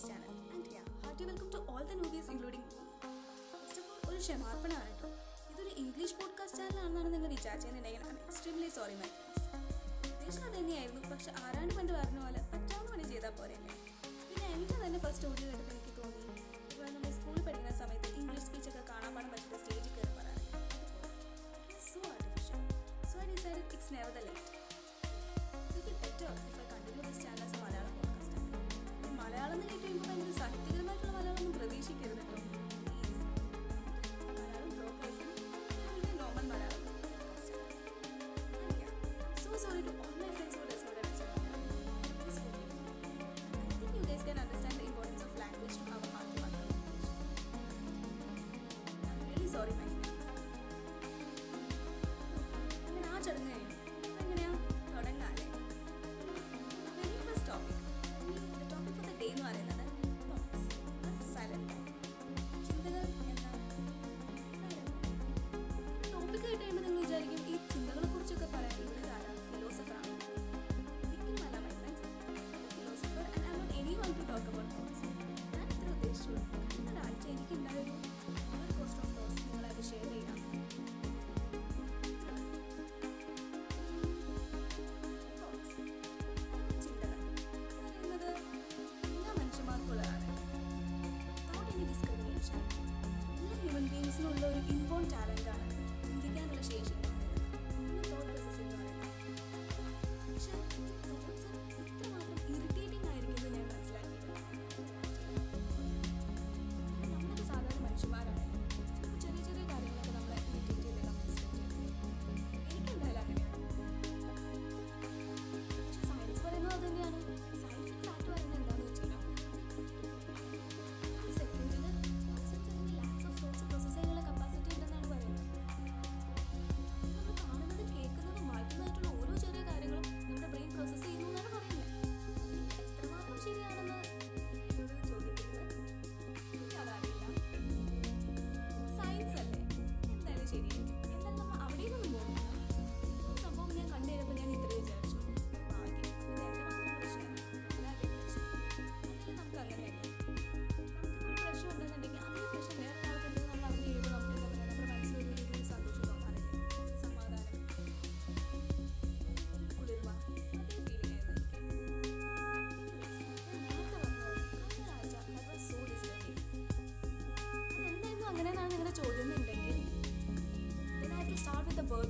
Podcast ആണ് and ya hearty welcome to all the newbies including first of all ഒരു ക്ഷമാർപ്പണമാണ് കേട്ടോ. ഇതൊരു ഇംഗ്ലീഷ് പോഡ്കാസ്റ്റ് ചാനലാണെന്നാണ് നിങ്ങൾ വിചാരിച്ചതിനുണ്ടെങ്കിൽ I extremely sorry my friends ഉദ്ദേശം അത് തന്നെയായിരുന്നു പക്ഷെ ആരാണ്ട് പണ്ട് പറഞ്ഞ പോലെ പറ്റാവുന്ന പണി ചെയ്താൽ പോരല്ലേ? പിന്നെ എനിക്ക് തന്നെ ഫസ്റ്റ് ഓഡിയോ കേട്ടപ്പോൾ എനിക്ക് തോന്നി ഇവിടെ നമ്മൾ സ്കൂളിൽ പഠിക്കുന്ന സമയത്ത് ഇംഗ്ലീഷ് സ്പീച്ചൊക്കെ കാണാൻ പാടാൻ പറ്റുന്ന സ്റ്റേജിൽ കയറി പറയാൻ. So artificial so I decide it's never the late better if I continue this channel Malayalam എന്ന് കേട്ട് ഭയങ്കര സാഹിത്യകരമായിട്ടുള്ള മലയാളം ഒന്നും പ്രതീക്ഷിക്കരുത്.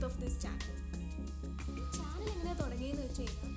of this channel. ഈ ചാനൽ എങ്ങനെ തുടങ്ങിയെന്ന് വെച്ച് കഴിഞ്ഞാൽ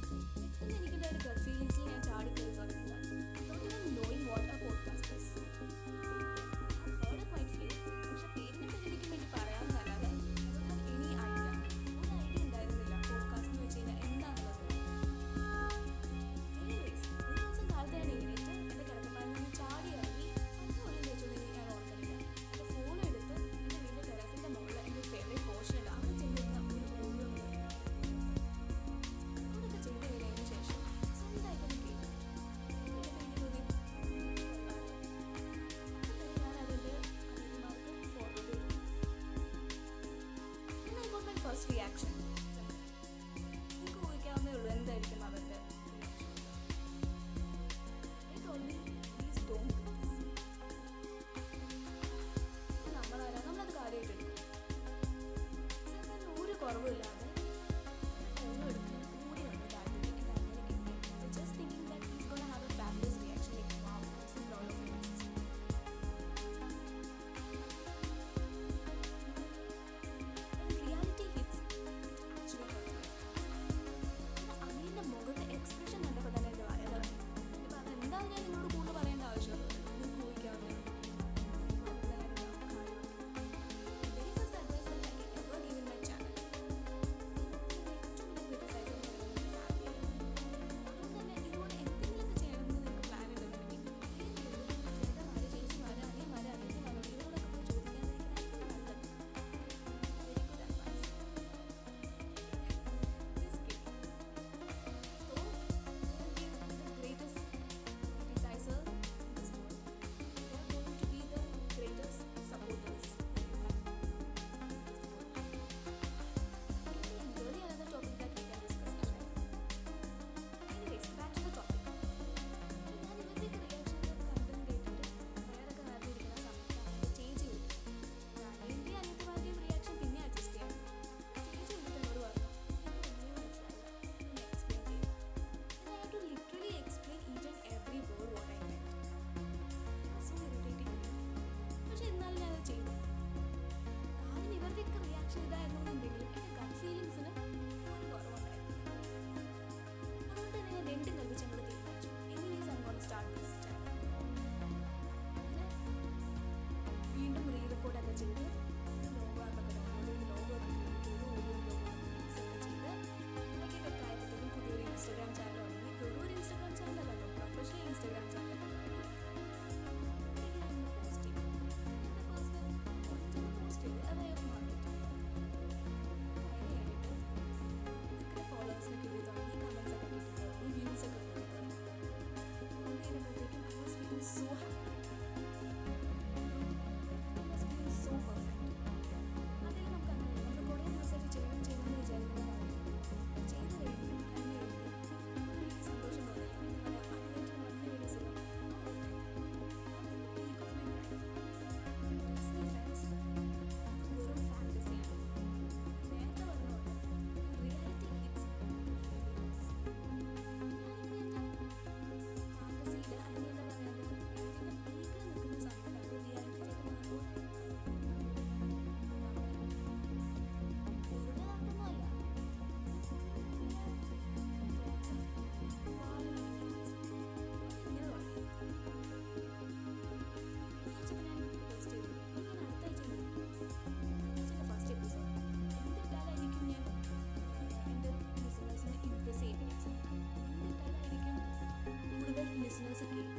listeners at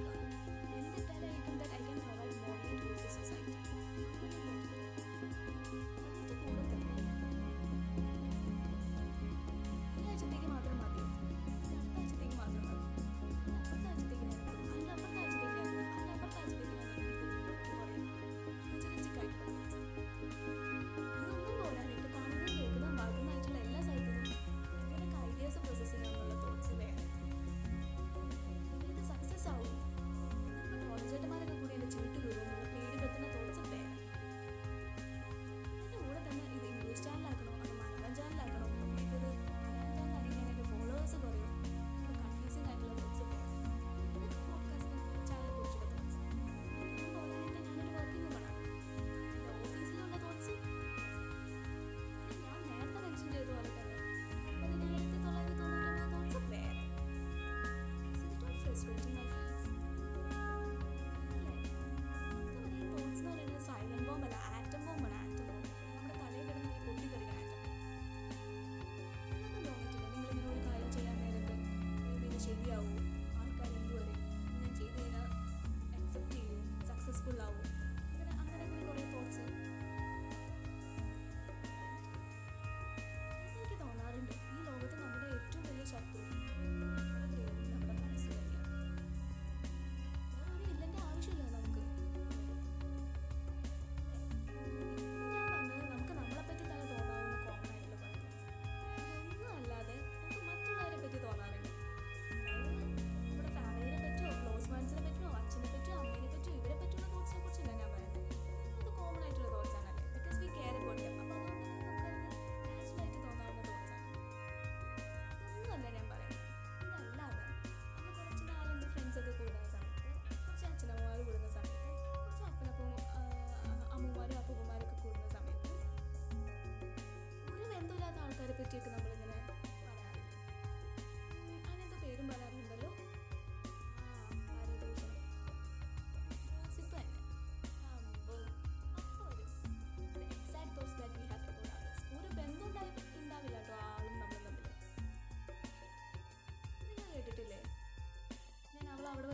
സത്യം പറഞ്ഞാൽ ഈ thoughts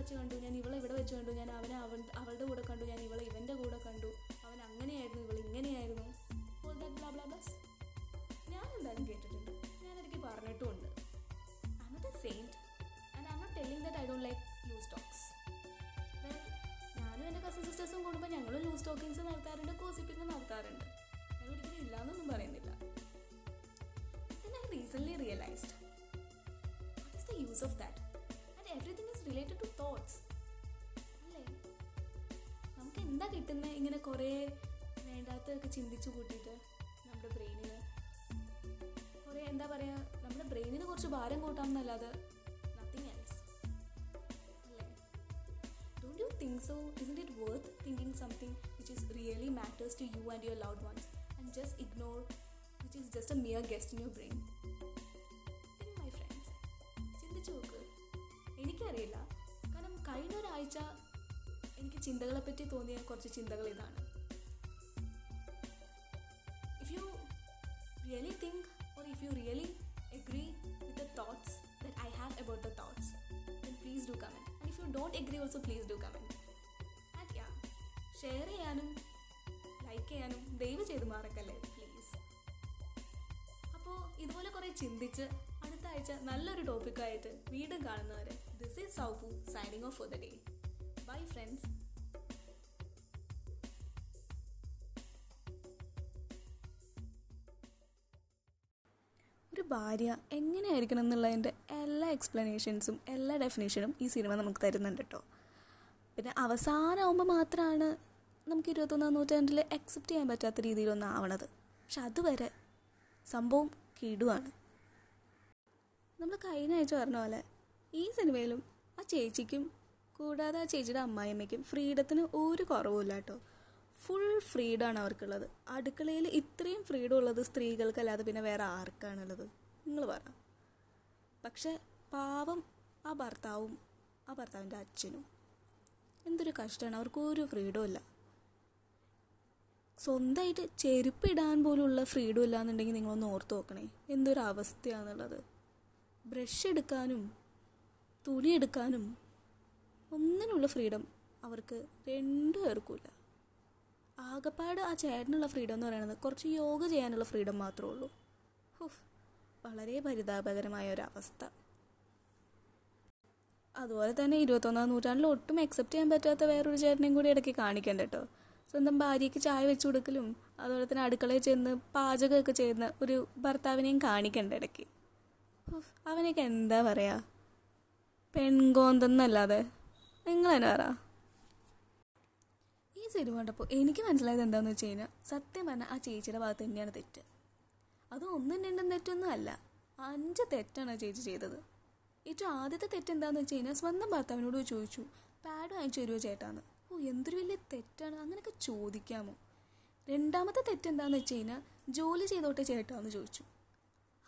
വെച്ച് കണ്ടു ഞാൻ ഇവളെ ഇവിടെ വെച്ച് കണ്ടു ഞാൻ അവനെ കൂട്ടിയിട്ട് നമ്മുടെ ബ്രെയിനിന് കുറേ എന്താ പറയുക നമ്മുടെ ബ്രെയിനിന് കുറച്ച് ഭാരം കൂട്ടാമെന്നല്ലാതെ നത്തിങ് എൽസ് അല്ലേ Don't you think so? Isn't it worth thinking something which is really matters to you and your loved ones and just ignore which is just a mere guest in your brain? Think my friends. ചിന്തിച്ചു നോക്ക് എനിക്കറിയില്ല കാരണം കഴിഞ്ഞ ഒരാഴ്ച എനിക്ക് ചിന്തകളെ പറ്റി തോന്നിയ കുറച്ച് ചിന്തകൾ ഇതാണ് if you really agree with the thoughts that I have about the thoughts then please do comment. And if you don't agree also please do comment. And yeah, share ചെയ്യാനും ലൈക്ക് ചെയ്യാനും ദയവ് ചെയ്ത് മറക്കല്ലേ പ്ലീസ് അപ്പോൾ ഇതുപോലെ കുറേ ചിന്തിച്ച് അടുത്ത ആഴ്ച നല്ലൊരു ടോപ്പിക്കായിട്ട് വീണ്ടും കാണുന്നവരെ this is Saupu signing off for the day bye friends ഭാര്യ എങ്ങനെയായിരിക്കണം എന്നുള്ളതിന്റെ എല്ലാ എക്സ്പ്ലനേഷൻസും എല്ലാ ഡെഫിനേഷനും ഈ സിനിമ നമുക്ക് തരുന്നുണ്ട് കേട്ടോ പിന്നെ അവസാനമാകുമ്പോൾ മാത്രമാണ് നമുക്ക് ഇരുപത്തൊന്നാം നൂറ്റാണ്ടിൽ അക്സെപ്റ്റ് ചെയ്യാൻ പറ്റാത്ത രീതിയിലൊന്നും ആവണത് പക്ഷെ അതുവരെ സംഭവം കിടുവാണ്. നമ്മൾ കഴിഞ്ഞ ആഴ്ച പറഞ്ഞ പോലെ ഈ സിനിമയിലും ആ ചേച്ചിക്കും കൂടാതെ ആ ചേച്ചിയുടെ അമ്മായിമ്മയ്ക്കും ഫ്രീഡത്തിന് ഒരു കുറവുമില്ല കേട്ടോ ഫുൾ ഫ്രീഡമാണ് അവർക്കുള്ളത്. അടുക്കളയിൽ ഇത്രയും ഫ്രീഡം ഉള്ളത് സ്ത്രീകൾക്കല്ലാതെ പിന്നെ വേറെ ആർക്കാണുള്ളത്? നിങ്ങൾ പറ. പക്ഷെ പാവം ആ ഭർത്താവും ആ ഭർത്താവിന്റെ അച്ഛനും എന്തൊരു കഷ്ടമാണ്. അവർക്ക് ഒരു ഫ്രീഡം ഇല്ല. സ്വന്തമായിട്ട് ചെരുപ്പ് ഇടാൻ പോലുള്ള ഫ്രീഡം ഇല്ല എന്നുണ്ടെങ്കിൽ നിങ്ങളൊന്ന് ഓർത്ത് നോക്കണേ. എന്തൊരു അവസ്ഥയാണെന്നുള്ളത് ബ്രഷ് എടുക്കാനും തുണി എടുക്കാനും ഒന്നിനുള്ള ഫ്രീഡം അവർക്ക് രണ്ടു പേർക്കുമില്ല. ആകപ്പാട് ആ ചേട്ടനുള്ള ഫ്രീഡം എന്ന് പറയുന്നത് കുറച്ച് യോഗ ചെയ്യാനുള്ള ഫ്രീഡം മാത്രമേ ഉള്ളൂ. ഹുഫ്. വളരെ പരിതാപകരമായ ഒരവസ്ഥ. അതുപോലെ തന്നെ ഇരുപത്തൊന്നാം നൂറ്റാണ്ടിൽ ഒട്ടും അക്സെപ്റ്റ് ചെയ്യാൻ പറ്റാത്ത വേറൊരു ചേട്ടനെയും കൂടി ഇടയ്ക്ക് കാണിക്കണ്ട കേട്ടോ സ്വന്തം ഭാര്യയ്ക്ക് ചായ വെച്ചു കൊടുക്കലും അതുപോലെ തന്നെ അടുക്കളയിൽ ചെന്ന് പാചകമൊക്കെ ചെയ്യുന്ന ഒരു ഭർത്താവിനെയും കാണിക്കണ്ട ഇടയ്ക്ക്. അവനൊക്കെ എന്താ പറയാ? പെൺകോന്തെന്നല്ലാതെ. നിങ്ങൾ തന്നെ പറ. ഈ സിനിമ കണ്ടപ്പോൾ എനിക്ക് മനസ്സിലായത് എന്താണെന്ന് വെച്ച് കഴിഞ്ഞാൽ സത്യം പറഞ്ഞാൽ ആ ചേച്ചിയുടെ ഭാഗത്ത് തന്നെയാണ് തെറ്റ്. അത് ഒന്നും രണ്ടും തെറ്റൊന്നും അല്ല. അഞ്ച് തെറ്റാണ് ചേച്ചി ചെയ്തത്. ഏറ്റവും ആദ്യത്തെ തെറ്റ് എന്താണെന്ന് വെച്ച് കഴിഞ്ഞാൽ സ്വന്തം ഭർത്താവിനോട് ചോദിച്ചു. പാഡ് വാങ്ങിച്ചു തരുമോ ചേട്ടാന്ന്. ഓ എന്തൊരു വലിയ തെറ്റാണ്. അങ്ങനെയൊക്കെ ചോദിക്കാമോ? രണ്ടാമത്തെ തെറ്റ് എന്താണെന്ന് വെച്ച് കഴിഞ്ഞാൽ ജോലി ചെയ്തോട്ടെ ചേട്ടാന്ന് ചോദിച്ചു.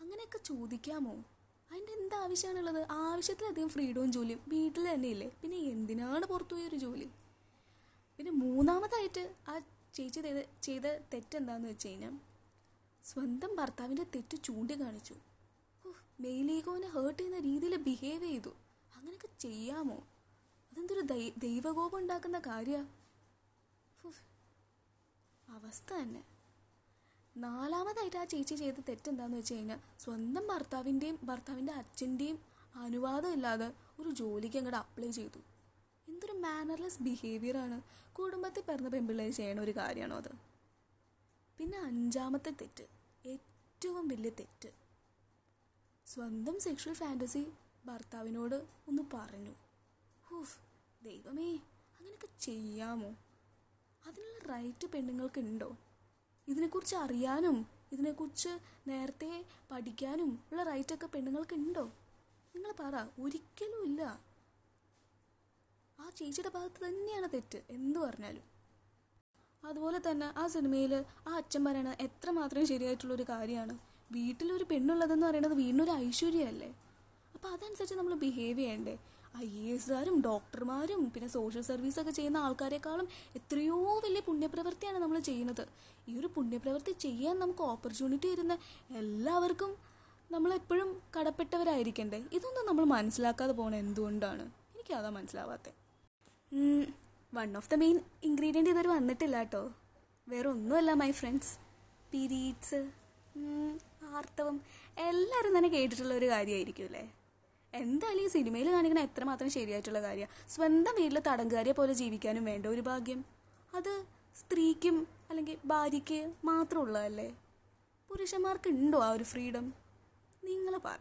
അങ്ങനെയൊക്കെ ചോദിക്കാമോ? അതിന്റെ എന്താ ആവശ്യമാണുള്ളത്? ആവശ്യത്തിലധികം ഫ്രീഡവും ജോലിയും. വീട്ടിൽ തന്നെ ഇല്ലേ പിന്നെ എന്തിനാണ് പുറത്തു പോയൊരു ജോലി? പിന്നെ മൂന്നാമതായിട്ട് ആ ചേച്ചി ചെയ്ത ചെയ്ത തെറ്റെന്താന്ന് വെച്ച് കഴിഞ്ഞാൽ സ്വന്തം ഭർത്താവിന്റെ തെറ്റ് ചൂണ്ടിക്കാണിച്ചു. മെയിലീഗോനെ ഹേർട്ട് ചെയ്യുന്ന രീതിയിൽ ബിഹേവ് ചെയ്തു. അങ്ങനെയൊക്കെ ചെയ്യാമോ? അതെന്തൊരു ദൈ ദൈവകോപം ഉണ്ടാക്കുന്ന കാര്യമാണ് അവസ്ഥ തന്നെ. നാലാമതായിട്ട് ആ ചേച്ചി ചെയ്ത തെറ്റെന്താന്ന് വെച്ച് കഴിഞ്ഞാൽ സ്വന്തം ഭർത്താവിന്റെയും ഭർത്താവിന്റെ അച്ഛന്റെയും അനുവാദം ഇല്ലാതെ ഒരു ജോലിക്ക് അങ്ങോട്ട് അപ്ലൈ ചെയ്തു. എന്തൊരു മാനർലെസ് ബിഹേവിയറാണ് കുടുംബത്തിൽ പിറന്ന പെൺപിള്ളേർ ചെയ്യണ ഒരു കാര്യമാണോ അത്? പിന്നെ അഞ്ചാമത്തെ തെറ്റ്. ഏറ്റവും വലിയ തെറ്റ്. സ്വന്തം സെക്ഷൽ ഫാന്റസി ഭർത്താവിനോട് ഒന്ന് പറഞ്ഞു. ഹൂഫ് ദൈവമേ അങ്ങനെയൊക്കെ ചെയ്യാമോ? അതിനുള്ള റൈറ്റ് പെണ്ണുങ്ങൾക്കുണ്ടോ? ഇതിനെക്കുറിച്ച് അറിയാനും ഇതിനെക്കുറിച്ച് നേരത്തെ പഠിക്കാനും ഉള്ള റൈറ്റൊക്കെ പെണ്ണുങ്ങൾക്കുണ്ടോ? നിങ്ങൾ പറ ഒരിക്കലും ഇല്ല. ആ ചേച്ചിയുടെ ഭാഗത്ത് തന്നെയാണ് തെറ്റ്. എന്ന് പറഞ്ഞാലും. അതുപോലെ തന്നെ ആ സിനിമയിൽ ആ അച്ഛൻ പറയണത് എത്രമാത്രം ശരിയായിട്ടുള്ളൊരു കാര്യമാണ്. വീട്ടിലൊരു പെണ്ണുള്ളതെന്ന് പറയുന്നത് വീടിനൊരു ഐശ്വര്യമല്ലേ അപ്പോൾ അതനുസരിച്ച് നമ്മൾ ബിഹേവ് ചെയ്യണ്ടേ? ഐ എ എസുകാരും ഡോക്ടർമാരും പിന്നെ സോഷ്യൽ സർവീസ് ഒക്കെ ചെയ്യുന്ന ആൾക്കാരെക്കാളും എത്രയോ വലിയ പുണ്യപ്രവൃത്തിയാണ് നമ്മൾ ചെയ്യുന്നത്. ഈ ഒരു പുണ്യപ്രവൃത്തി ചെയ്യാൻ നമുക്ക് ഓപ്പർച്യൂണിറ്റി തരുന്ന എല്ലാവർക്കും നമ്മളെപ്പോഴും കടപ്പെട്ടവരായിരിക്കണ്ടേ? ഇതൊന്നും നമ്മൾ മനസ്സിലാക്കാതെ പോകണ എന്തുകൊണ്ടാണ്? എനിക്കതാ മനസ്സിലാവാത്തത് one of the main ingredient ഇതുവരെ വന്നിട്ടില്ല കേട്ടോ വേറെ ഒന്നുമല്ല മൈ ഫ്രണ്ട്സ് പിരീഡ്സ് ആർത്തവം എല്ലാവരും തന്നെ കേട്ടിട്ടുള്ള ഒരു കാര്യമായിരിക്കും അല്ലേ? എന്തായാലും ഈ സിനിമയിൽ കാണിക്കുന്ന എത്രമാത്രം ശരിയായിട്ടുള്ള കാര്യമാണ് സ്വന്തം വീട്ടിൽ തടങ്കുകാരിയെ പോലെ ജീവിക്കാനും വേണ്ട ഒരു ഭാഗ്യം. അത് സ്ത്രീക്കും അല്ലെങ്കിൽ ഭാര്യയ്ക്ക് മാത്രമുള്ളതല്ലേ? പുരുഷന്മാർക്ക് ഉണ്ടോ ആ ഒരു ഫ്രീഡം? നിങ്ങൾ പറ.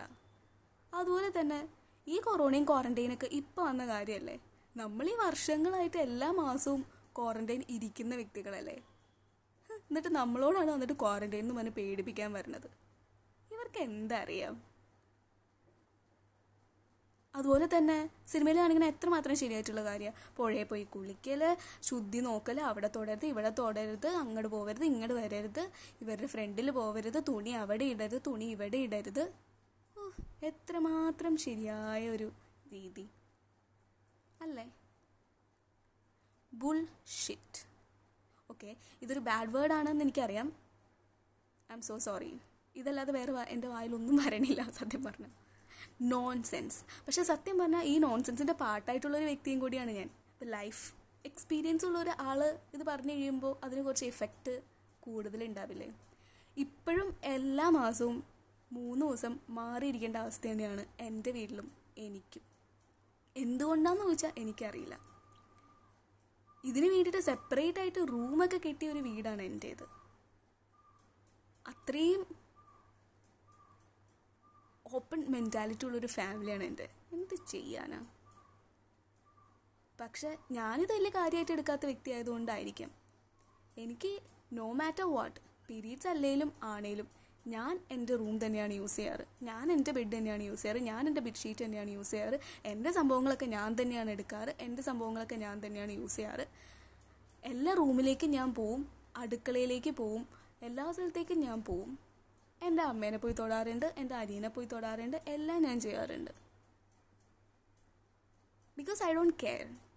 അതുപോലെ തന്നെ ഈ കൊറോണയും ക്വാറന്റൈനൊക്കെ ഇപ്പോൾ വന്ന കാര്യമല്ലേ? നമ്മൾ ഈ വർഷങ്ങളായിട്ട് എല്ലാ മാസവും ക്വാറന്റൈൻ ഇരിക്കുന്ന വ്യക്തികളല്ലേ? എന്നിട്ട് നമ്മളോടാണ് വന്നിട്ട് ക്വാറന്റൈൻ എന്ന് പറഞ്ഞ് പേടിപ്പിക്കാൻ വരുന്നത്. ഇവർക്ക് എന്തറിയാം? അതുപോലെ തന്നെ സിനിമയിലാണെങ്കിൽ എത്രമാത്രം ശരിയായിട്ടുള്ള കാര്യമാണ് പുഴയിൽ പോയി കുളിക്കൽ ശുദ്ധി നോക്കൽ അവിടെ തൊടരുത് ഇവിടെ തൊടരുത് അങ്ങോട്ട് പോകരുത് ഇങ്ങോട്ട് വരരുത് ഇവരുടെ ഫ്രണ്ടിൽ പോകരുത് തുണി അവിടെ ഇടരുത് തുണി ഇവിടെ ഇടരുത്. എത്രമാത്രം ശരിയായ ഒരു രീതി. അല്ലേ? ബുൾ ഷിറ്റ് ഓക്കെ ഇതൊരു ബാഡ് വേർഡ് ആണെന്ന് എനിക്കറിയാം. ഐ എം സോ സോറി ഇതല്ലാതെ വേറെ എന്റെ വായിലൊന്നും വരണില്ല സത്യം പറഞ്ഞാൽ. നോൺസെൻസ് പക്ഷെ സത്യം പറഞ്ഞാൽ ഈ നോൺസെൻസിന്റെ സെൻസിന്റെ ഒരു വ്യക്തിയും കൂടിയാണ് ഞാൻ. ലൈഫ് എക്സ്പീരിയൻസ് ഉള്ള ഒരു ആൾ ഇത് പറഞ്ഞു കഴിയുമ്പോൾ അതിന് കുറച്ച് എഫക്റ്റ് കൂടുതലുണ്ടാവില്ലേ? ഇപ്പോഴും എല്ലാ മാസവും മൂന്ന് ദിവസം മാറിയിരിക്കേണ്ട അവസ്ഥ തന്നെയാണ് എന്റെ വീട്ടിലും എനിക്കും. എന്തുകൊണ്ടാന്ന് ചോദിച്ചാൽ എനിക്കറിയില്ല. ഇതിന് വേണ്ടിയിട്ട് സെപ്പറേറ്റ് ആയിട്ട് റൂമൊക്കെ കെട്ടിയ ഒരു വീടാണ് എന്റേത് അത്രയും ഓപ്പൺ മെന്റാലിറ്റി ഉള്ളൊരു ഫാമിലിയാണ് എന്റെ എന്ത് ചെയ്യാനാ? പക്ഷെ ഞാനിത് വലിയ കാര്യമായിട്ട് എടുക്കാത്ത വ്യക്തി എനിക്ക് നോ മാറ്റർ വാട്ട് പീരീഡ്സ് അല്ലേലും ആണേലും ഞാൻ എന്റെ റൂം തന്നെയാണ് യൂസ് ചെയ്യാറ്. ഞാൻ എന്റെ ബെഡ് തന്നെയാണ് യൂസ് ചെയ്യാറ്. ഞാൻ എന്റെ ബെഡ്ഷീറ്റ് തന്നെയാണ് യൂസ് ചെയ്യാറ്. എന്റെ സംഭവങ്ങളൊക്കെ ഞാൻ തന്നെയാണ് എടുക്കാറ്. എന്റെ സംഭവങ്ങളൊക്കെ ഞാൻ തന്നെയാണ് യൂസ് ചെയ്യാറ്. എല്ലാ റൂമിലേക്കും ഞാൻ പോവും. അടുക്കളയിലേക്ക് പോവും. എല്ലാ സ്ഥലത്തേക്കും ഞാൻ പോവും. എന്റെ അമ്മേനെ പോയി തൊടാറുണ്ട്. എന്റെ അനിയനെ പോയി തൊടാറുണ്ട്. എല്ലാം ഞാൻ ചെയ്യാറുണ്ട്. ബിക്കോസ് ഐ ഡോണ്ട് കെയർ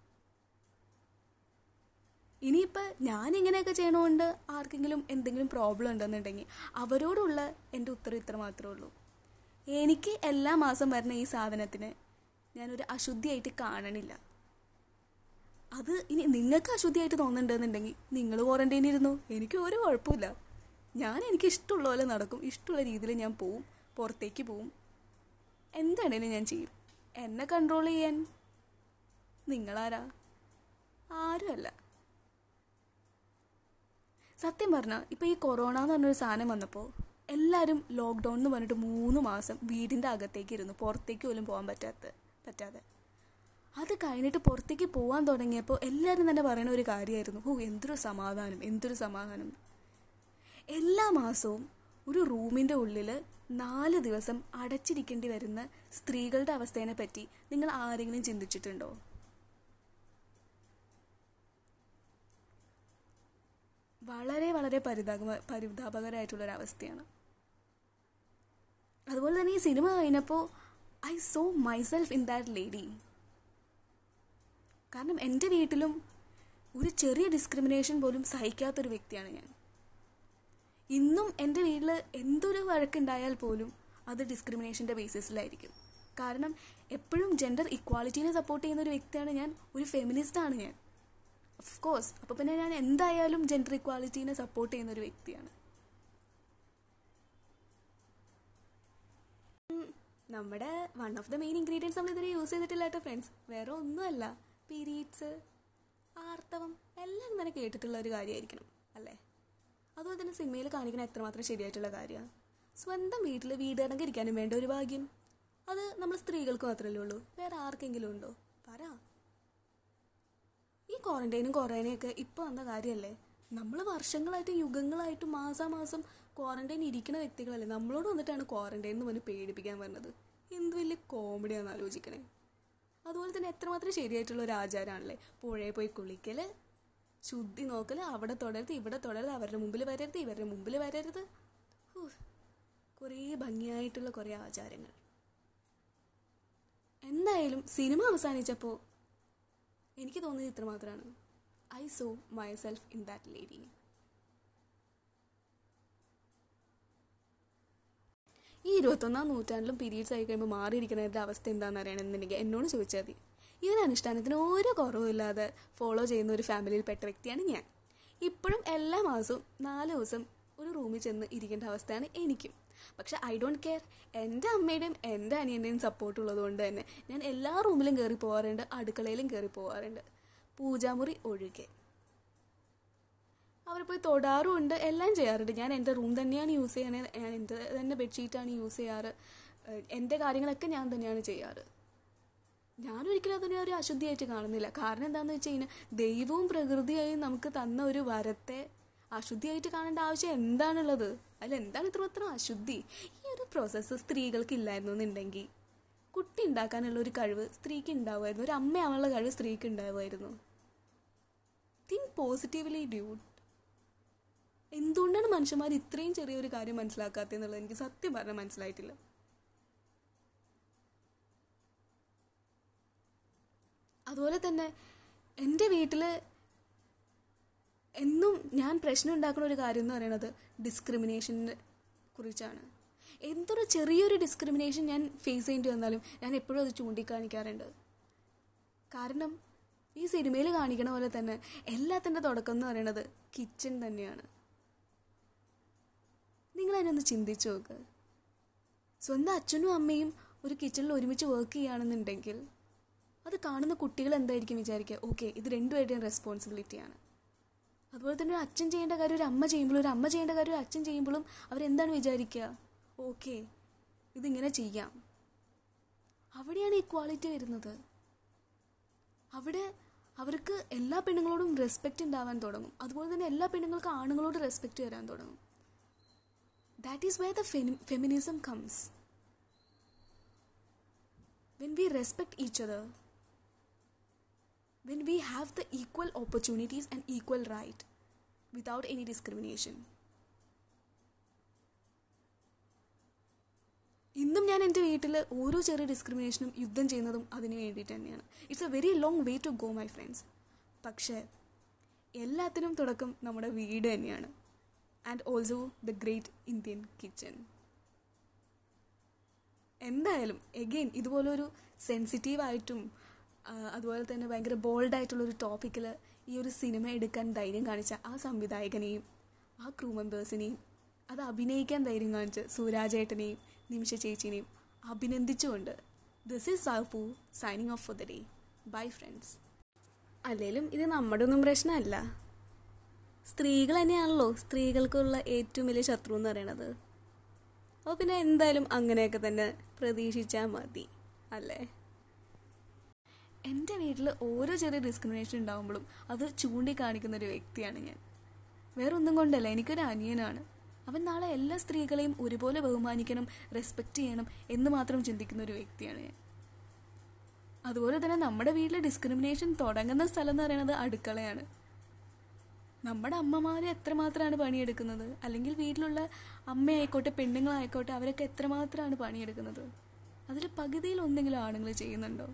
ഇനിയിപ്പോൾ ഞാൻ ഇങ്ങനെയൊക്കെ ചെയ്യണോണ്ട് ആർക്കെങ്കിലും എന്തെങ്കിലും പ്രോബ്ലം ഉണ്ടെന്നുണ്ടെങ്കിൽ അവരോടുള്ള എന്റെ ഉത്തരം ഇത്ര മാത്രമേ ഉള്ളൂ. എനിക്ക് എല്ലാ മാസം വരുന്ന ഈ സാധനത്തിന് ഞാനൊരു അശുദ്ധിയായിട്ട് കാണണില്ല. അത് ഇനി നിങ്ങൾക്ക് അശുദ്ധിയായിട്ട് തോന്നുന്നുണ്ടെന്നുണ്ടെങ്കിൽ നിങ്ങൾ ക്വാറന്റൈൻ ഇരുന്നു. എനിക്ക് ഒരു കുഴപ്പമില്ല. ഞാൻ എനിക്ക് ഇഷ്ടമുള്ള പോലെ നടക്കും. ഇഷ്ടമുള്ള രീതിയിൽ ഞാൻ പോവും. പുറത്തേക്ക് പോവും. എന്താണേലും ഞാൻ ചെയ്യും. എന്നെ കൺട്രോൾ ചെയ്യാൻ. നിങ്ങളാരാ? ആരുമല്ല. സത്യം പറഞ്ഞാൽ ഇപ്പോൾ ഈ കൊറോണ എന്ന് പറഞ്ഞൊരു സാധനം വന്നപ്പോൾ എല്ലാവരും ലോക്ക്ഡൗൺ എന്ന് പറഞ്ഞിട്ട് മൂന്ന് മാസം വീടിന്റെ അകത്തേക്ക് ഇരുന്നു പുറത്തേക്ക് പോലും പോകാൻ പറ്റാത്ത പറ്റാതെ. അത് കഴിഞ്ഞിട്ട് പുറത്തേക്ക് പോകാൻ തുടങ്ങിയപ്പോൾ എല്ലാവരും തന്നെ പറയുന്ന ഒരു കാര്യമായിരുന്നു ഓ എന്തൊരു സമാധാനം എന്തൊരു സമാധാനം. എല്ലാ മാസവും ഒരു റൂമിന്റെ ഉള്ളിൽ നാല് ദിവസം അടച്ചിരിക്കേണ്ടി വരുന്ന സ്ത്രീകളുടെ അവസ്ഥേനെ പറ്റി നിങ്ങൾ ആരെങ്കിലും ചിന്തിച്ചിട്ടുണ്ടോ? വളരെ വളരെ പരിതാപ പരിതാപകരമായിട്ടുള്ളൊരവസ്ഥയാണ് അതുപോലെ തന്നെ ഈ സിനിമ കഴിഞ്ഞപ്പോൾ I saw myself in that lady കാരണം എന്റെ വീട്ടിലും ഒരു ചെറിയ ഡിസ്ക്രിമിനേഷൻ പോലും സഹിക്കാത്തൊരു വ്യക്തിയാണ് ഞാൻ. ഇന്നും എന്റെ വീട്ടിൽ എന്തൊരു വഴക്കുണ്ടായാൽ പോലും അത് ഡിസ്ക്രിമിനേഷന്റെ ബേസിസിലായിരിക്കും കാരണം എപ്പോഴും ജെൻഡർ ഇക്വാളിറ്റീനെ സപ്പോർട്ട് ചെയ്യുന്ന ഒരു വ്യക്തിയാണ് ഞാൻ ഒരു ഫെമിനിസ്റ്റാണ് ഞാൻ. ഓഫ് കോഴ്സ് അപ്പോൾ പിന്നെ ഞാൻ എന്തായാലും ജെൻഡർ ഇക്വാലിറ്റീനെ സപ്പോർട്ട് ചെയ്യുന്ന ഒരു വ്യക്തിയാണ്. നമ്മുടെ one of the main ingredients നമ്മൾ ഇതുവരെ യൂസ് ചെയ്തിട്ടില്ല കേട്ടോ ഫ്രണ്ട്സ് വേറെ ഒന്നുമല്ല. പീരീഡ്സ് ആർത്തവം എല്ലാം തന്നെ കേട്ടിട്ടുള്ള ഒരു കാര്യമായിരിക്കണം അല്ലേ? അതുപോലെ തന്നെ സിനിമയിൽ കാണിക്കുന്ന എത്രമാത്രം ശരിയായിട്ടുള്ള കാര്യമാണ്. സ്വന്തം വീട്ടിൽ വീടിറങ്ങി ഇരിക്കാനും വേണ്ട ഒരു ഭാഗ്യം. അത് നമ്മൾ സ്ത്രീകൾക്ക് മാത്രമല്ലേ ഉള്ളൂ. വേറെ ആർക്കെങ്കിലും ഉണ്ടോ? പറ. ഈ ക്വാറന്റൈനും കൊറോണയൊക്കെ ഇപ്പോൾ വന്ന കാര്യമല്ലേ നമ്മൾ വർഷങ്ങളായിട്ട് യുഗങ്ങളായിട്ട് മാസാമാസം ക്വാറന്റൈൻ ഇരിക്കുന്ന വ്യക്തികളല്ലേ? നമ്മളോട് വന്നിട്ടാണ് ക്വാറന്റൈൻ എന്ന് പറഞ്ഞ് പേടിപ്പിക്കാൻ പറഞ്ഞത് എന്ത് വലിയ കോമഡിയാണെന്ന് ആലോചിക്കണേ. അതുപോലെ തന്നെ എത്രമാത്രം ശരിയായിട്ടുള്ള ഒരു ആചാരമാണല്ലേ? പുഴയിൽ പോയി കുളിക്കൽ ശുദ്ധി നോക്കൽ അവിടെ തുടരുത് ഇവിടെ തുടരുത് അവരുടെ മുമ്പിൽ വരരുത് ഇവരുടെ മുമ്പിൽ വരരുത്. കുറേ ഭംഗിയായിട്ടുള്ള കുറേ ആചാരങ്ങൾ. എന്തായാലും സിനിമ അവസാനിച്ചപ്പോൾ എനിക്ക് തോന്നിയത് ഇത്രമാത്രമാണ് I saw myself in that lady ഈ ഇരുപത്തൊന്നാം നൂറ്റാണ്ടിലും പീരീഡ്സ് ആയി കഴിയുമ്പോൾ മാറിയിരിക്കുന്നതിന്റെ അവസ്ഥ എന്താണെന്ന് അറിയണമെന്നുണ്ടെങ്കിൽ എന്നോട് ചോദിച്ചാൽ മതി. ഇതിനനുഷ്ഠാനത്തിന് ഒരു കുറവുമില്ലാതെ ഫോളോ ചെയ്യുന്ന ഒരു ഫാമിലിയിൽപ്പെട്ട വ്യക്തിയാണ് ഞാൻ. ഇപ്പോഴും എല്ലാ മാസവും നാല് ദിവസം ഒരു റൂമിൽ ചെന്ന് ഇരിക്കേണ്ട അവസ്ഥയാണ് എനിക്കും. പക്ഷെ ഐ ഡോണ്ട് കെയർ എന്റെ അമ്മയുടെയും എന്റെ അനിയന്റെയും സപ്പോർട്ട് ഉള്ളതുകൊണ്ട് തന്നെ ഞാൻ എല്ലാ റൂമിലും കയറി പോകാറുണ്ട് അടുക്കളയിലും കയറി പോകാറുണ്ട് പൂജാമുറി ഒഴികെ. അവർ പോയി തൊടാറുമുണ്ട് എല്ലാം ചെയ്യാറുണ്ട്. ഞാൻ എന്റെ റൂം തന്നെയാണ് യൂസ് ചെയ്യണത് ഞാൻ എന്റെ തന്നെ ബെഡ്ഷീറ്റാണ് യൂസ് ചെയ്യാറ്. എന്റെ കാര്യങ്ങളൊക്കെ ഞാൻ തന്നെയാണ് ചെയ്യാറ്. ഞാനൊരിക്കലും അതിനെ ഒരു അശുദ്ധിയായിട്ട് കാണുന്നില്ല. കാരണം എന്താണെന്ന് വെച്ച് കഴിഞ്ഞാൽ ദൈവവും പ്രകൃതിയായും നമുക്ക് തന്ന ഒരു വരത്തെ അശുദ്ധിയായിട്ട് കാണേണ്ട ആവശ്യം എന്താണുള്ളത്? അതിൽ എന്താണ് ഇത്രമാത്രം അശുദ്ധി? ഈ ഒരു പ്രോസസ്സ് സ്ത്രീകൾക്ക് ഇല്ലായിരുന്നു എന്നുണ്ടെങ്കിൽ കുട്ടി ഉണ്ടാക്കാനുള്ള ഒരു കഴിവ് സ്ത്രീക്ക് ഉണ്ടാവുമായിരുന്നു. ഒരു അമ്മയാവാനുള്ള കഴിവ് സ്ത്രീക്ക് ഉണ്ടാവുമായിരുന്നു. തിങ്ക് പോസിറ്റീവ്ലി ഡ്യൂട്ട് എന്തുകൊണ്ടാണ് മനുഷ്യന്മാർ ഇത്രയും ചെറിയൊരു കാര്യം മനസ്സിലാക്കാത്തതെന്നുള്ളത് എനിക്ക് സത്യം പറഞ്ഞാൽ മനസ്സിലായിട്ടില്ല. അതുപോലെ തന്നെ എന്റെ വീട്ടിൽ എന്നും ഞാൻ പ്രശ്നം ഉണ്ടാക്കുന്ന ഒരു കാര്യം എന്ന് പറയുന്നത് ഡിസ്ക്രിമിനേഷനെ കുറിച്ചാണ്. എന്തൊരു ചെറിയൊരു ഡിസ്ക്രിമിനേഷൻ ഞാൻ ഫേസ് ചെയ്യേണ്ടി വന്നാലും ഞാൻ എപ്പോഴും അത് ചൂണ്ടിക്കാണിക്കാറുണ്ട്. കാരണം ഈ സിനിമയിൽ കാണിക്കണ പോലെ തന്നെ എല്ലാത്തിന്റെ തുടക്കം എന്ന് പറയുന്നത് കിച്ചൺ തന്നെയാണ്. നിങ്ങൾ അതിനൊന്ന് ചിന്തിച്ചു നോക്ക്. സ്വന്തം അച്ഛനും അമ്മയും ഒരു കിച്ചണിൽ ഒരുമിച്ച് വർക്ക് ചെയ്യുകയാണെന്നുണ്ടെങ്കിൽ അത് കാണുന്ന കുട്ടികൾ എന്തായിരിക്കും വിചാരിക്കുക? ഓക്കെ ഇത് രണ്ടുപേരുടെയും റെസ്പോൺസിബിലിറ്റിയാണ് അതുപോലെ തന്നെ ഒരു അച്ഛൻ ചെയ്യേണ്ട കാര്യം ഒരു അമ്മ ചെയ്യുമ്പോഴും ഒരു അമ്മ ചെയ്യേണ്ട കാര്യം ഒരു അച്ഛൻ ചെയ്യുമ്പോഴും അവരെന്താണ് വിചാരിക്കുക? ഓക്കെ ഇതിങ്ങനെ ചെയ്യാം. അവിടെയാണ് ഇക്വാളിറ്റി വരുന്നത്. അവിടെ അവർക്ക് എല്ലാ പെണ്ണുങ്ങളോടും റെസ്പെക്റ്റ് ഉണ്ടാവാൻ തുടങ്ങും. അതുപോലെ തന്നെ എല്ലാ പെണ്ണുങ്ങൾക്കും ആണുങ്ങളോട് റെസ്പെക്റ്റ് വരാൻ തുടങ്ങും. That is way the feminism comes when we respect each other, when we have the equal opportunities and equal right without any discrimination. ഇന്നും ഞാൻ എന്റെ വീട്ടിൽ ഓരോ ചെറിയ ഡിസ്ക്രിമിനേഷനും യുദ്ധം ചെയ്യുന്നതും അതിന് വേണ്ടിയിട്ട് തന്നെയാണ്. It's a very long way to go my friends പക്ഷേ എല്ലാത്തിനും തുടക്കം നമ്മുടെ വീട് തന്നെയാണ്. And also the great Indian kitchen എന്തായാലും എഗെയിൻ ഇതുപോലൊരു സെൻസിറ്റീവായിട്ടും അതുപോലെ തന്നെ ഭയങ്കര ബോൾഡായിട്ടുള്ളൊരു ടോപ്പിക്കിൽ ഈ ഒരു സിനിമ എടുക്കാൻ ധൈര്യം കാണിച്ച ആ സംവിധായകനെയും ആ ക്രൂ മെമ്പേഴ്സിനെയും അത് അഭിനയിക്കാൻ ധൈര്യം കാണിച്ച സൂരാജേട്ടനെയും നിമിഷ ചേച്ചിനെയും അഭിനന്ദിച്ചുകൊണ്ട് this is Sappu signing off for the day bye friends അല്ലേലും ഇത് നമ്മുടെ ഒന്നും പ്രശ്നമല്ല. സ്ത്രീകൾ തന്നെയാണല്ലോ സ്ത്രീകൾക്കുള്ള ഏറ്റവും വലിയ ശത്രു എന്ന് പറയണത്. അപ്പോൾ പിന്നെ എന്തായാലും അങ്ങനെയൊക്കെ തന്നെ പ്രതീക്ഷിച്ചാൽ മതി. അല്ലേ? എന്റെ വീട്ടിൽ ഓരോ ചെറിയ ഡിസ്ക്രിമിനേഷൻ ഉണ്ടാകുമ്പോഴും അത് ചൂണ്ടിക്കാണിക്കുന്ന ഒരു വ്യക്തിയാണ് ഞാൻ. വേറൊന്നും കൊണ്ടല്ല എനിക്കൊരു അനിയനാണ്. അവൻ നാളെ എല്ലാ സ്ത്രീകളെയും ഒരുപോലെ ബഹുമാനിക്കണം റെസ്പെക്റ്റ് ചെയ്യണം എന്ന് മാത്രം ചിന്തിക്കുന്ന ഒരു വ്യക്തിയാണ് ഞാൻ. അതുപോലെ തന്നെ നമ്മുടെ വീട്ടിലെ ഡിസ്ക്രിമിനേഷൻ തുടങ്ങുന്ന സ്ഥലം എന്ന് പറയുന്നത് അടുക്കളയാണ്. നമ്മുടെ അമ്മമാർ എത്രമാത്രമാണ് പണിയെടുക്കുന്നത്? അല്ലെങ്കിൽ വീട്ടിലുള്ള അമ്മയായിക്കോട്ടെ പെണ്ണുങ്ങളായിക്കോട്ടെ അവരൊക്കെ എത്രമാത്രമാണ് പണിയെടുക്കുന്നത്? അതിൽ പകുതിയിൽ ഒന്നെങ്കിലും ആണുങ്ങൾ ചെയ്യുന്നുണ്ടോ?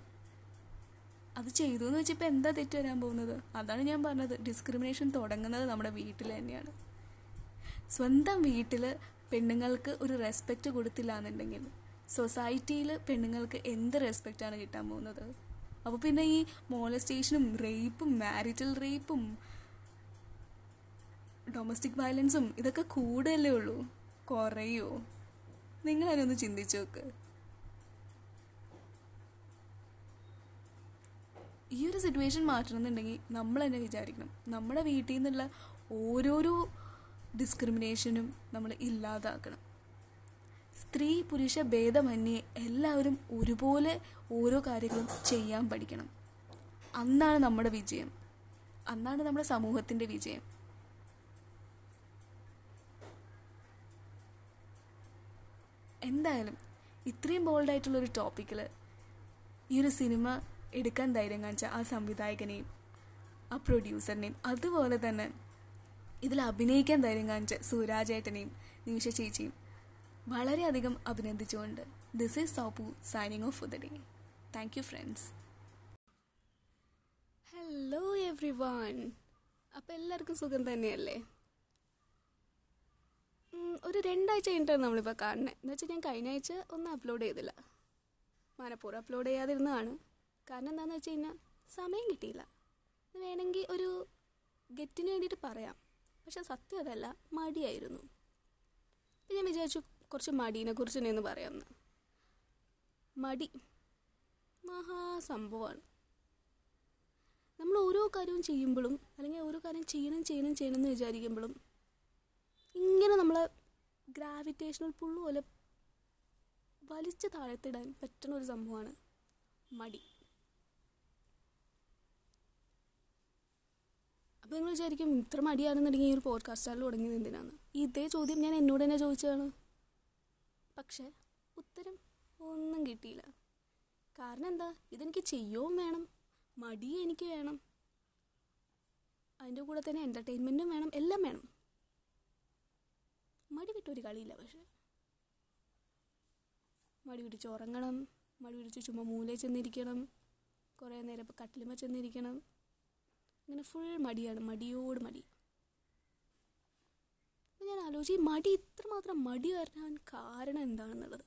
അത് ചെയ്തു എന്ന് വെച്ചപ്പോൾ എന്താ തെറ്റ് വരാൻ പോകുന്നത്? അതാണ് ഞാൻ പറഞ്ഞത്. ഡിസ്ക്രിമിനേഷൻ തുടങ്ങുന്നത് നമ്മുടെ വീട്ടിൽ തന്നെയാണ്. സ്വന്തം വീട്ടിൽ പെണ്ണുങ്ങൾക്ക് ഒരു റെസ്പെക്റ്റ് കൊടുത്തില്ല എന്നുണ്ടെങ്കിൽ സൊസൈറ്റിയിൽ പെണ്ണുങ്ങൾക്ക് എന്ത് റെസ്പെക്റ്റാണ് കിട്ടാൻ പോകുന്നത്? അപ്പോൾ പിന്നെ ഈ മോളസ്റ്റേഷനും റേപ്പും മാരിറ്റൽ റേപ്പും ഡൊമസ്റ്റിക് വയലൻസും ഇതൊക്കെ കൂടുതലേ ഉള്ളൂ? കുറയോ? നിങ്ങളതിനൊന്ന് ചിന്തിച്ചു നോക്ക്. ഈ ഒരു സിറ്റുവേഷൻ മാറ്റണമെന്നുണ്ടെങ്കിൽ നമ്മൾ തന്നെ വിചാരിക്കണം. നമ്മുടെ വീട്ടിൽ നിന്നുള്ള ഓരോരോ ഡിസ്ക്രിമിനേഷനും നമ്മൾ ഇല്ലാതാക്കണം. സ്ത്രീ പുരുഷ ഭേദമന്യേ എല്ലാവരും ഒരുപോലെ ഓരോ കാര്യങ്ങളും ചെയ്യാൻ പഠിക്കണം. അന്നാണ് നമ്മുടെ വിജയം. അന്നാണ് നമ്മുടെ സമൂഹത്തിന്റെ വിജയം. എന്തായാലും ഇത്രയും ബോൾഡായിട്ടുള്ള ഒരു ടോപ്പിക്കിൽ ഈ ഒരു സിനിമ എടുക്കാൻ ധൈര്യം കാണിച്ച ആ സംവിധായകനെയും ആ പ്രൊഡ്യൂസറിനെയും അതുപോലെ തന്നെ ഇതിൽ അഭിനയിക്കാൻ ധൈര്യം കാണിച്ച സൂരാജേട്ടനെയും നിമിഷ ചേച്ചിയും വളരെയധികം അഭിനന്ദിച്ചുകൊണ്ട് this is Soppu signing off for the day thank you friends hello everyone അപ്പം എല്ലാവർക്കും സുഖം തന്നെയല്ലേ? ഒരു രണ്ടാഴ്ച കഴിഞ്ഞിട്ടാണ് നമ്മളിപ്പോൾ കാണുന്നത് എന്ന് വെച്ചാൽ ഞാൻ കഴിഞ്ഞ ആഴ്ച ഒന്നും അപ്ലോഡ് ചെയ്തില്ല. മനഃപൂർവം അപ്ലോഡ് ചെയ്യാതിരുന്നതാണ്. കാരണം എന്താണെന്ന് വെച്ച് കഴിഞ്ഞാൽ സമയം കിട്ടിയില്ല. ഇത് വേണമെങ്കിൽ ഒരു ഗെറ്റിന് വേണ്ടിയിട്ട് പറയാം. പക്ഷെ സത്യം അതല്ല മടിയായിരുന്നു. അപ്പം ഞാൻ വിചാരിച്ചു കുറച്ച് മടീനെ കുറിച്ച് തന്നെ ഒന്ന് പറയാമെന്ന്. മടി മഹാസംഭവമാണ്. നമ്മൾ ഓരോ കാര്യവും ചെയ്യുമ്പോഴും അല്ലെങ്കിൽ ഓരോ കാര്യം ചെയ്യണം ചെയ്യണം ചെയ്യണം എന്ന് വിചാരിക്കുമ്പോഴും ഇങ്ങനെ നമ്മളെ ഗ്രാവിറ്റേഷണൽ പുള്ളു പോലെ വലിച്ചു താഴത്തിടാൻ പറ്റുന്ന ഒരു സംഭവമാണ് മടി. അപ്പോൾ നിങ്ങൾ വിചാരിക്കും ഇത്ര മടിയാണെന്നുണ്ടെങ്കിൽ ഈ ഒരു പോഡ്കാസ്റ്റ് തുടങ്ങിയത് എന്തിനാണ് ഇതേ ചോദ്യം ഞാൻ എന്നോട് തന്നെ ചോദിച്ചതാണ്. പക്ഷേ ഉത്തരം ഒന്നും കിട്ടിയില്ല. കാരണം എന്താ? ഇതെനിക്ക് ചെയ്യുകയും വേണം. മടിയും എനിക്ക് വേണം. അതിന്റെ കൂടെ തന്നെ എന്റർടൈൻമെന്റും വേണം. എല്ലാം വേണം. മടി വിട്ടൊരു കളിയില്ല പക്ഷേ. മടി പിടിച്ച് ഉറങ്ങണം. മടി പിടിച്ച് ചുമ്മാ മൂലയിൽ ചെന്നിരിക്കണം. കുറേ നേരം ഇപ്പോൾ കട്ടിലുമ്മ ചെന്നിരിക്കണം. അങ്ങനെ ഫുൾ മടിയാണ്. മടിയോട് മടി. അപ്പം ഞാൻ ആലോചിച്ച് ഈ മടി ഇത്രമാത്രം മടി വരാൻ കാരണം എന്താണെന്നുള്ളത്?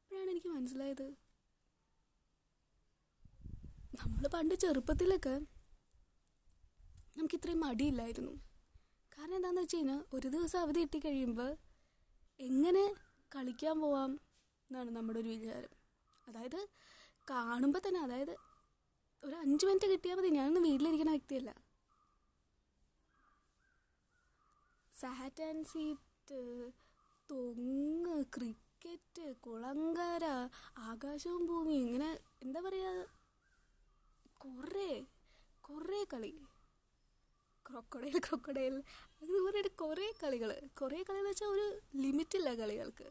അപ്പോഴാണ് എനിക്ക് മനസ്സിലായത്. നമ്മൾ പണ്ട് ചെറുപ്പത്തിലൊക്കെ നമുക്ക് ഇത്രയും മടിയില്ലായിരുന്നു. കാരണം എന്താണെന്ന് വെച്ച് കഴിഞ്ഞാൽ ഒരു ദിവസം അവധി കിട്ടി കഴിയുമ്പോൾ എങ്ങനെ കളിക്കാൻ പോവാം എന്നാണ് നമ്മുടെ ഒരു വിചാരം. അതായത് കാണുമ്പോൾ തന്നെ അതായത് ഒരു അഞ്ച് മിനിറ്റ് കിട്ടിയാൽ മതി. ഞാനൊന്നും വീട്ടിലിരിക്കുന്ന വ്യക്തിയല്ല. സാറ്റ് ആൻഡ് സീറ്റ് തൊങ്ങ് ക്രിക്കറ്റ് കുളങ്കര ആകാശവും ഭൂമിയും ഇങ്ങനെ എന്താ പറയുക കുറേ കുറേ കളി. ക്രൊക്കടയിൽ ക്രൊക്കടയിൽ അങ്ങനെ പറഞ്ഞിട്ട് കുറേ കളികൾ കുറേ കളി എന്ന് വെച്ചാൽ ഒരു ലിമിറ്റില്ല കളികൾക്ക്.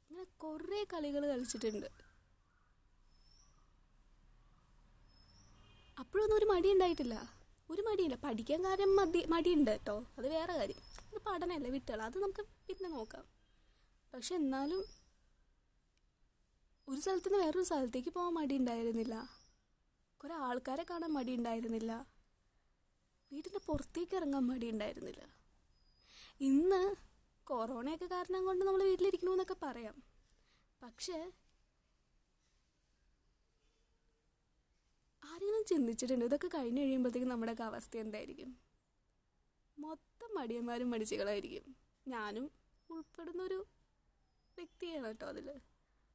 അങ്ങനെ കുറേ കളികൾ കളിച്ചിട്ടുണ്ട്. അപ്പോഴൊന്നും ഒരു മടി ഉണ്ടായിട്ടില്ല ഒരു മടിയില്ല. പഠിക്കാൻ കാര്യം മടി മടിയുണ്ട് കേട്ടോ. അത് വേറെ കാര്യം. ഇത് പഠനമല്ല വിട്ടുകൾ അത് നമുക്ക് പിന്നെ നോക്കാം. പക്ഷെ എന്നാലും ഒരു സ്ഥലത്തു നിന്ന് വേറൊരു സ്ഥലത്തേക്ക് പോകാൻ മടി ഉണ്ടായിരുന്നില്ല കുറേ ആൾക്കാരെ കാണാൻ മടി ഉണ്ടായിരുന്നില്ല വീടിന്റെ പുറത്തേക്ക് ഇറങ്ങാൻ മടി ഉണ്ടായിരുന്നില്ല ഇന്ന് കൊറോണയൊക്കെ കാരണം കൊണ്ട് നമ്മൾ വീട്ടിലിരിക്കണമെന്നൊക്കെ പറയാം. പക്ഷേ ആരെങ്കിലും ചിന്തിച്ചിട്ടുണ്ട്. ഇതൊക്കെ കഴിഞ്ഞ് കഴിയുമ്പോഴത്തേക്കും നമ്മുടെയൊക്കെ അവസ്ഥ എന്തായിരിക്കും? മൊത്തം മടിയന്മാരും മടിച്ചുകളായിരിക്കും. ഞാനും ഉൾപ്പെടുന്നൊരു വ്യക്തിയാണ് കേട്ടോ അതിൽ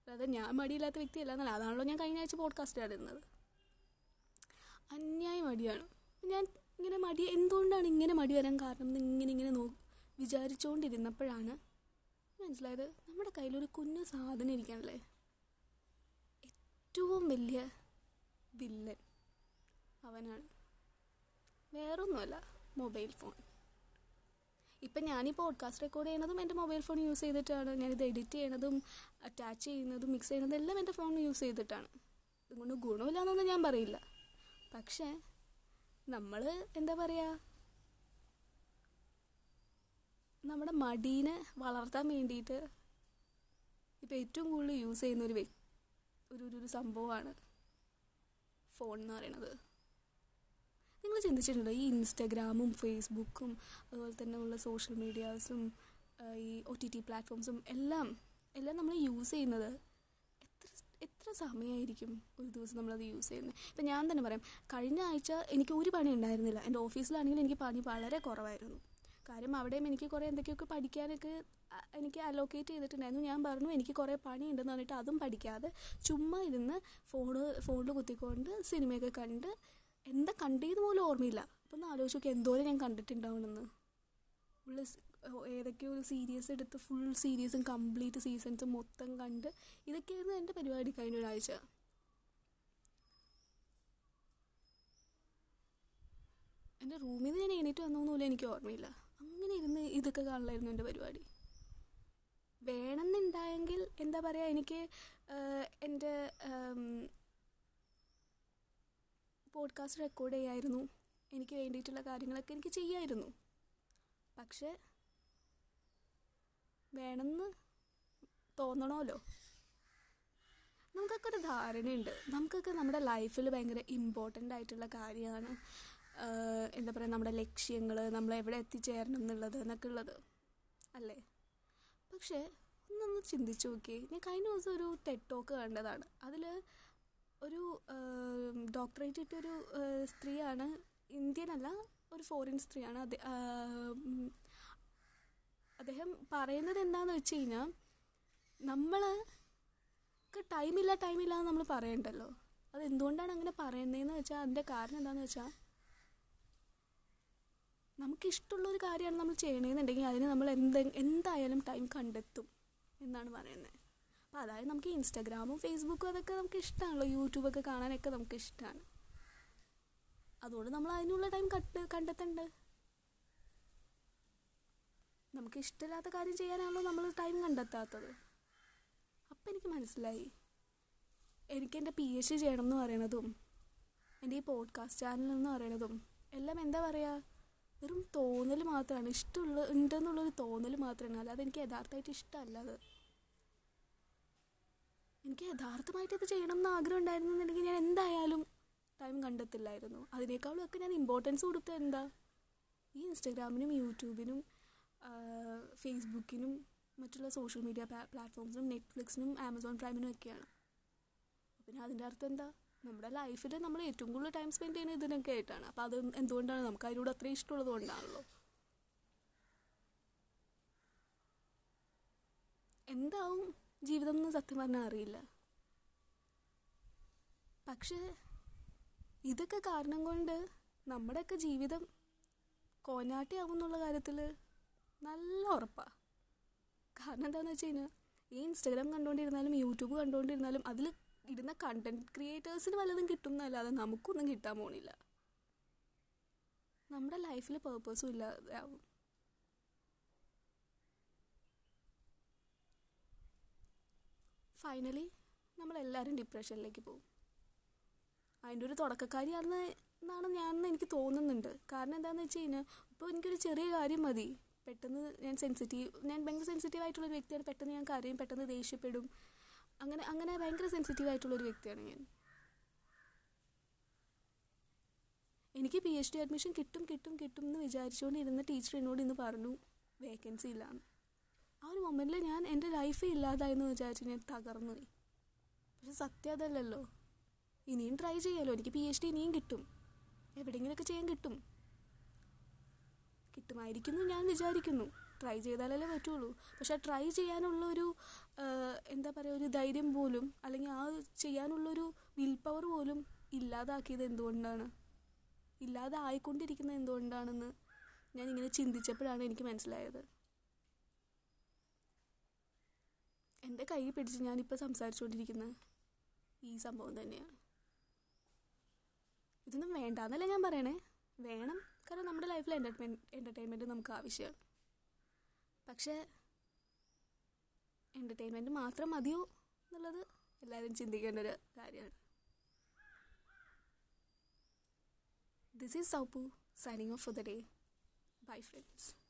അതായത് ഞാൻ മടിയില്ലാത്ത വ്യക്തിയല്ല എന്നല്ല. അതാണല്ലോ ഞാൻ കഴിഞ്ഞ ആഴ്ച പോഡ്കാസ്റ്റ് ആയിരുന്നത് അന്യായ മടിയാണ്. ഞാൻ ഇങ്ങനെ മടി എന്തുകൊണ്ടാണ് ഇങ്ങനെ മടി വരാൻ കാരണം എന്ന് ഇങ്ങനെ ഇങ്ങനെ നോ വിചാരിച്ചുകൊണ്ടിരുന്നപ്പോഴാണ് മനസ്സിലായത് നമ്മുടെ കയ്യിലൊരു കുഞ്ഞു സാധനം ഇരിക്കാനല്ലേ? ഏറ്റവും വലിയ വില്ലൻ. അവനാണ്. വേറൊന്നുമല്ല മൊബൈൽ ഫോൺ. ഇപ്പം ഞാൻ ഈ പോഡ്കാസ്റ്റ് റെക്കോർഡ് ചെയ്യുന്നതും എന്റെ മൊബൈൽ ഫോൺ യൂസ് ചെയ്തിട്ടാണ്. ഞാനിത് എഡിറ്റ് ചെയ്യണതും അറ്റാച്ച് ചെയ്യുന്നതും മിക്സ് ചെയ്യുന്നതും എല്ലാം എന്റെ ഫോൺ യൂസ് ചെയ്തിട്ടാണ്. ഇതുകൊണ്ട് ഗുണമില്ലാന്നൊന്നും ഞാൻ പറയില്ല. പക്ഷേ നമ്മൾ എന്താ പറയുക നമ്മുടെ മടീനെ വളർത്താൻ വേണ്ടിയിട്ട് ഇപ്പം ഏറ്റവും കൂടുതൽ യൂസ് ചെയ്യുന്ന ഒരു ഒരു ഒരു സംഭവമാണ് ഫോൺ എന്ന് പറയുന്നത്. നിങ്ങൾ ചിന്തിച്ചിട്ടുണ്ടോ ഈ ഇൻസ്റ്റഗ്രാമും ഫേസ്ബുക്കും അതുപോലെ തന്നെ ഉള്ള സോഷ്യൽ മീഡിയാസും ഈ ഒ ടി ടി പ്ലാറ്റ്ഫോംസും എല്ലാം എല്ലാം നമ്മൾ യൂസ് ചെയ്യുന്നത് എത്ര എത്ര സമയമായിരിക്കും ഒരു ദിവസം നമ്മളത് യൂസ് ചെയ്യുന്നത്? ഇപ്പം ഞാൻ തന്നെ പറയാം കഴിഞ്ഞ ആഴ്ച എനിക്ക് ഒരു പണി ഉണ്ടായിരുന്നില്ല. എന്റെ ഓഫീസിലാണെങ്കിൽ എനിക്ക് പണി വളരെ കുറവായിരുന്നു. കാര്യം അവിടെയും എനിക്ക് കുറേ എന്തൊക്കെയൊക്കെ പഠിക്കാനൊക്കെ എനിക്ക് അലോക്കേറ്റ് ചെയ്തിട്ടുണ്ടായിരുന്നു. ഞാൻ പറഞ്ഞു എനിക്ക് കുറേ പണിയുണ്ടെന്ന് പറഞ്ഞിട്ട് അതും പഠിക്കാതെ ചുമ്മാ ഇരുന്ന് ഫോണ് ഫോണിൽ കുത്തിക്കൊണ്ട് സിനിമയൊക്കെ കണ്ട് എന്താ കണ്ടത് പോലും ഓർമ്മയില്ല. അപ്പം ഒന്ന് ആലോചിച്ച് നോക്കി എന്തോരം ഞാൻ കണ്ടിട്ടുണ്ടാവണമെന്ന് ഉള്ള ഏതൊക്കെയോ ഒരു സീരീസ് എടുത്ത് ഫുൾ സീരീസും കംപ്ലീറ്റ് സീസൺസും മൊത്തം കണ്ട് ഇതൊക്കെയായിരുന്നു എന്റെ പരിപാടി കഴിഞ്ഞ ഒരാഴ്ച. എന്റെ റൂമിൽ നിന്ന് ഞാൻ എണീറ്റ് വന്നോന്ന് പോലും എനിക്ക് ഓർമ്മയില്ല. അങ്ങനെ ഇരുന്ന് ഇതൊക്കെ കാണലായിരുന്നു എന്റെ പരിപാടി. വേണമെന്നുണ്ടായെങ്കിൽ എന്താ പറയുക എനിക്ക് എന്റെ പോഡ്കാസ്റ്റ് റെക്കോർഡ് ചെയ്യായിരുന്നു. എനിക്ക് വേണ്ടിയിട്ടുള്ള കാര്യങ്ങളൊക്കെ എനിക്ക് ചെയ്യായിരുന്നു. പക്ഷേ വേണമെന്ന് തോന്നണമല്ലോ? നമുക്കൊക്കെ ഒരു ധാരണയുണ്ട്. നമുക്കൊക്കെ നമ്മുടെ ലൈഫിൽ ഭയങ്കര ഇമ്പോർട്ടന്റ് ആയിട്ടുള്ള കാര്യമാണ്. എന്താ പറയുക നമ്മുടെ ലക്ഷ്യങ്ങൾ നമ്മൾ എവിടെ എത്തിച്ചേരണം എന്നുള്ളത് എന്നൊക്കെ ഉള്ളത്. അല്ലേ? പക്ഷേ ഒന്നൊന്ന് ചിന്തിച്ചു നോക്കിയേ. ഞാൻ കഴിഞ്ഞ ദിവസം ഒരു ടെഡ് ടോക്ക് കണ്ടതാണ്. അതിൽ ഒരു ഡോക്ടറേറ്റ് കിട്ടിയൊരു സ്ത്രീയാണ്. ഇന്ത്യൻ അല്ല ഒരു ഫോറിൻ സ്ത്രീയാണ്. അദ്ദേഹം പറയുന്നത് എന്താണെന്ന് വെച്ച് കഴിഞ്ഞാൽ നമ്മൾ ടൈമില്ല ടൈമില്ല എന്ന് നമ്മൾ പറയണ്ടല്ലോ. അത് എന്തുകൊണ്ടാണ് അങ്ങനെ പറയുന്നതെന്ന് വെച്ചാൽ അതിന്റെ കാരണം എന്താണെന്ന് വെച്ചാൽ നമുക്കിഷ്ടമുള്ള ഒരു കാര്യമാണ് നമ്മൾ ചെയ്യണമെന്നുണ്ടെങ്കിൽ അതിന് നമ്മൾ എന്ത് എന്തായാലും ടൈം കണ്ടെത്തും എന്നാണ് പറയുന്നത് അപ്പോൾ അതായത് നമുക്ക് ഇൻസ്റ്റാഗ്രാമും ഫേസ്ബുക്കും അതൊക്കെ നമുക്ക് ഇഷ്ടമാണല്ലോ യൂട്യൂബൊക്കെ കാണാനൊക്കെ നമുക്ക് ഇഷ്ടമാണ് അതുകൊണ്ട് നമ്മൾ അതിനുള്ള ടൈം കട്ട് കണ്ടെത്തണ്ട്. നമുക്ക് ഇഷ്ടമില്ലാത്ത കാര്യം ചെയ്യാനാണല്ലോ നമ്മൾ ടൈം കണ്ടെത്താത്തത്. അപ്പം എനിക്ക് മനസ്സിലായി. എനിക്ക് എന്റെ പി എച്ച് ഡി ചെയ്യണം എന്ന് പറയണതും എന്റെ ഈ പോഡ്കാസ്റ്റ് ചാനൽ എന്ന് പറയണതും എല്ലാം എന്താ പറയുക വെറും തോന്നൽ മാത്രമാണ്. ഇഷ്ടമുള്ള ഉണ്ടെന്നുള്ളൊരു തോന്നൽ മാത്രമാണ്. അല്ലാതെ എനിക്ക് യഥാർത്ഥമായിട്ട് ഇഷ്ടമല്ല അത്. എനിക്ക് യഥാർത്ഥമായിട്ട് ഇത് ചെയ്യണം എന്ന് ആഗ്രഹം ഉണ്ടായിരുന്നെന്നുണ്ടെങ്കിൽ ഞാൻ എന്തായാലും ടൈം കണ്ടെത്തില്ലായിരുന്നു. അതിനേക്കാളും ഒക്കെ ഞാൻ ഇമ്പോർട്ടൻസ് കൊടുത്തത് എന്താ? ഈ ഇൻസ്റ്റഗ്രാമിനും യൂട്യൂബിനും ഫേസ്ബുക്കിനും മറ്റുള്ള സോഷ്യൽ മീഡിയ പ്ലാറ്റ്ഫോംസിനും നെറ്റ്ഫ്ലിക്സിനും ആമസോൺ പ്രൈമിനും ഒക്കെയാണ്. പിന്നെ അതിന്റെ അർത്ഥം എന്താ? നമ്മുടെ ലൈഫിൽ നമ്മൾ ഏറ്റവും കൂടുതൽ ടൈം സ്പെൻഡ് ചെയ്യുന്നത് ഇതിനൊക്കെ ആയിട്ടാണ്. അപ്പോൾ അത് എന്തുകൊണ്ടാണ് നമുക്ക് അതിനോട് അത്രയും ഇഷ്ടമുള്ളത് കൊണ്ടാണല്ലോ? എന്താവും? ജീവിതം എന്ന് സത്യം പറഞ്ഞാൽ അറിയില്ല. പക്ഷെ ഇതൊക്കെ കാരണം കൊണ്ട് നമ്മുടെയൊക്കെ ജീവിതം കോഞ്ഞാട്ടിയാവും എന്നുള്ള കാര്യത്തിൽ നല്ല ഉറപ്പാണ് കാരണം എന്താണെന്ന് വെച്ച് കഴിഞ്ഞാൽ ഈ ഇൻസ്റ്റാഗ്രാം കണ്ടുകൊണ്ടിരുന്നാലും യൂട്യൂബ് കണ്ടുകൊണ്ടിരുന്നാലും അതിൽ ഇടുന്ന കണ്ടന്റ് ക്രിയേറ്റേഴ്സിന് വല്ലതും കിട്ടുന്നതല്ലാതെ നമുക്കൊന്നും കിട്ടാൻ പോണില്ല. നമ്മുടെ ലൈഫിൽ പേർപ്പസും ഇല്ലാതാവും. ഫൈനലി നമ്മളെല്ലാവരും ഡിപ്രഷനിലേക്ക് പോകും. അതിന്റെ ഒരു തുടക്കക്കാരിയാണെന്ന് എന്നാണ് ഞാനെന്ന് എനിക്ക് തോന്നുന്നുണ്ട്. കാരണം എന്താണെന്ന് വെച്ച് കഴിഞ്ഞാൽ ഇപ്പോൾ എനിക്കൊരു ചെറിയ കാര്യം മതി. പെട്ടെന്ന് ഞാൻ സെൻസിറ്റീവ് ഞാൻ ഭയങ്കര സെൻസിറ്റീവ് ആയിട്ടുള്ളൊരു വ്യക്തിയാണ്. പെട്ടെന്ന് ഞാൻ കരയും പെട്ടെന്ന് ദേഷ്യപ്പെടും. അങ്ങനെ അങ്ങനെ ഭയങ്കര സെൻസിറ്റീവ് ആയിട്ടുള്ളൊരു വ്യക്തിയാണ് ഞാൻ. എനിക്ക് പി എച്ച് ഡി അഡ്മിഷൻ കിട്ടും കിട്ടും കിട്ടും എന്ന് വിചാരിച്ചുകൊണ്ടിരുന്ന ടീച്ചർ എന്നോട് ഇന്ന് പറഞ്ഞു വേക്കൻസി ഇല്ലാന്ന്. ആ ഒരു മൊമെന്റിൽ ഞാൻ എന്റെ ലൈഫ് ഇല്ലാതായെന്ന് വിചാരിച്ച് ഞാൻ തകർന്നു പോയി. പക്ഷെ സത്യം അതല്ലല്ലോ. ഇനിയും ട്രൈ ചെയ്യാമല്ലോ എനിക്ക് പി എച്ച് ഡി ഇനിയും കിട്ടും. എവിടെയെങ്കിലുമൊക്കെ ചെയ്യാൻ കിട്ടും. കിട്ടുമായിരിക്കുന്നു ഞാൻ വിചാരിക്കുന്നു. ട്രൈ ചെയ്താലല്ലേ പറ്റുള്ളൂ. പക്ഷെ ട്രൈ ചെയ്യാനുള്ള ഒരു എന്താ പറയുക ഒരു ധൈര്യം പോലും അല്ലെങ്കിൽ ആ ചെയ്യാനുള്ളൊരു വിൽ പവർ പോലും ഇല്ലാതാക്കിയത് എന്തുകൊണ്ടാണ്? ഇല്ലാതായിക്കൊണ്ടിരിക്കുന്നത് എന്തുകൊണ്ടാണെന്ന് എന്തുകൊണ്ടാണെന്ന് ഞാനിങ്ങനെ ചിന്തിച്ചപ്പോഴാണ് എനിക്ക് മനസ്സിലായത്. എന്റെ കൈ പിടിച്ച് ഞാനിപ്പോൾ സംസാരിച്ചുകൊണ്ടിരിക്കുന്ന ഈ സംഭവം തന്നെയാണ്. ഇതൊന്നും വേണ്ട എന്നല്ല ഞാൻ പറയണേ? വേണം. കാരണം നമ്മുടെ ലൈഫിൽ എന്റർടൈൻമെന്റ് എന്റർടൈൻമെന്റ് നമുക്ക് ആവശ്യമാണ്. പക്ഷേ എന്റർടൈൻമെന്റ് മാത്രം മതിയോ എന്നുള്ളത് എല്ലാവരും ചിന്തിക്കേണ്ട ഒരു കാര്യമാണ്. This is Sauppu signing off for the day bye friends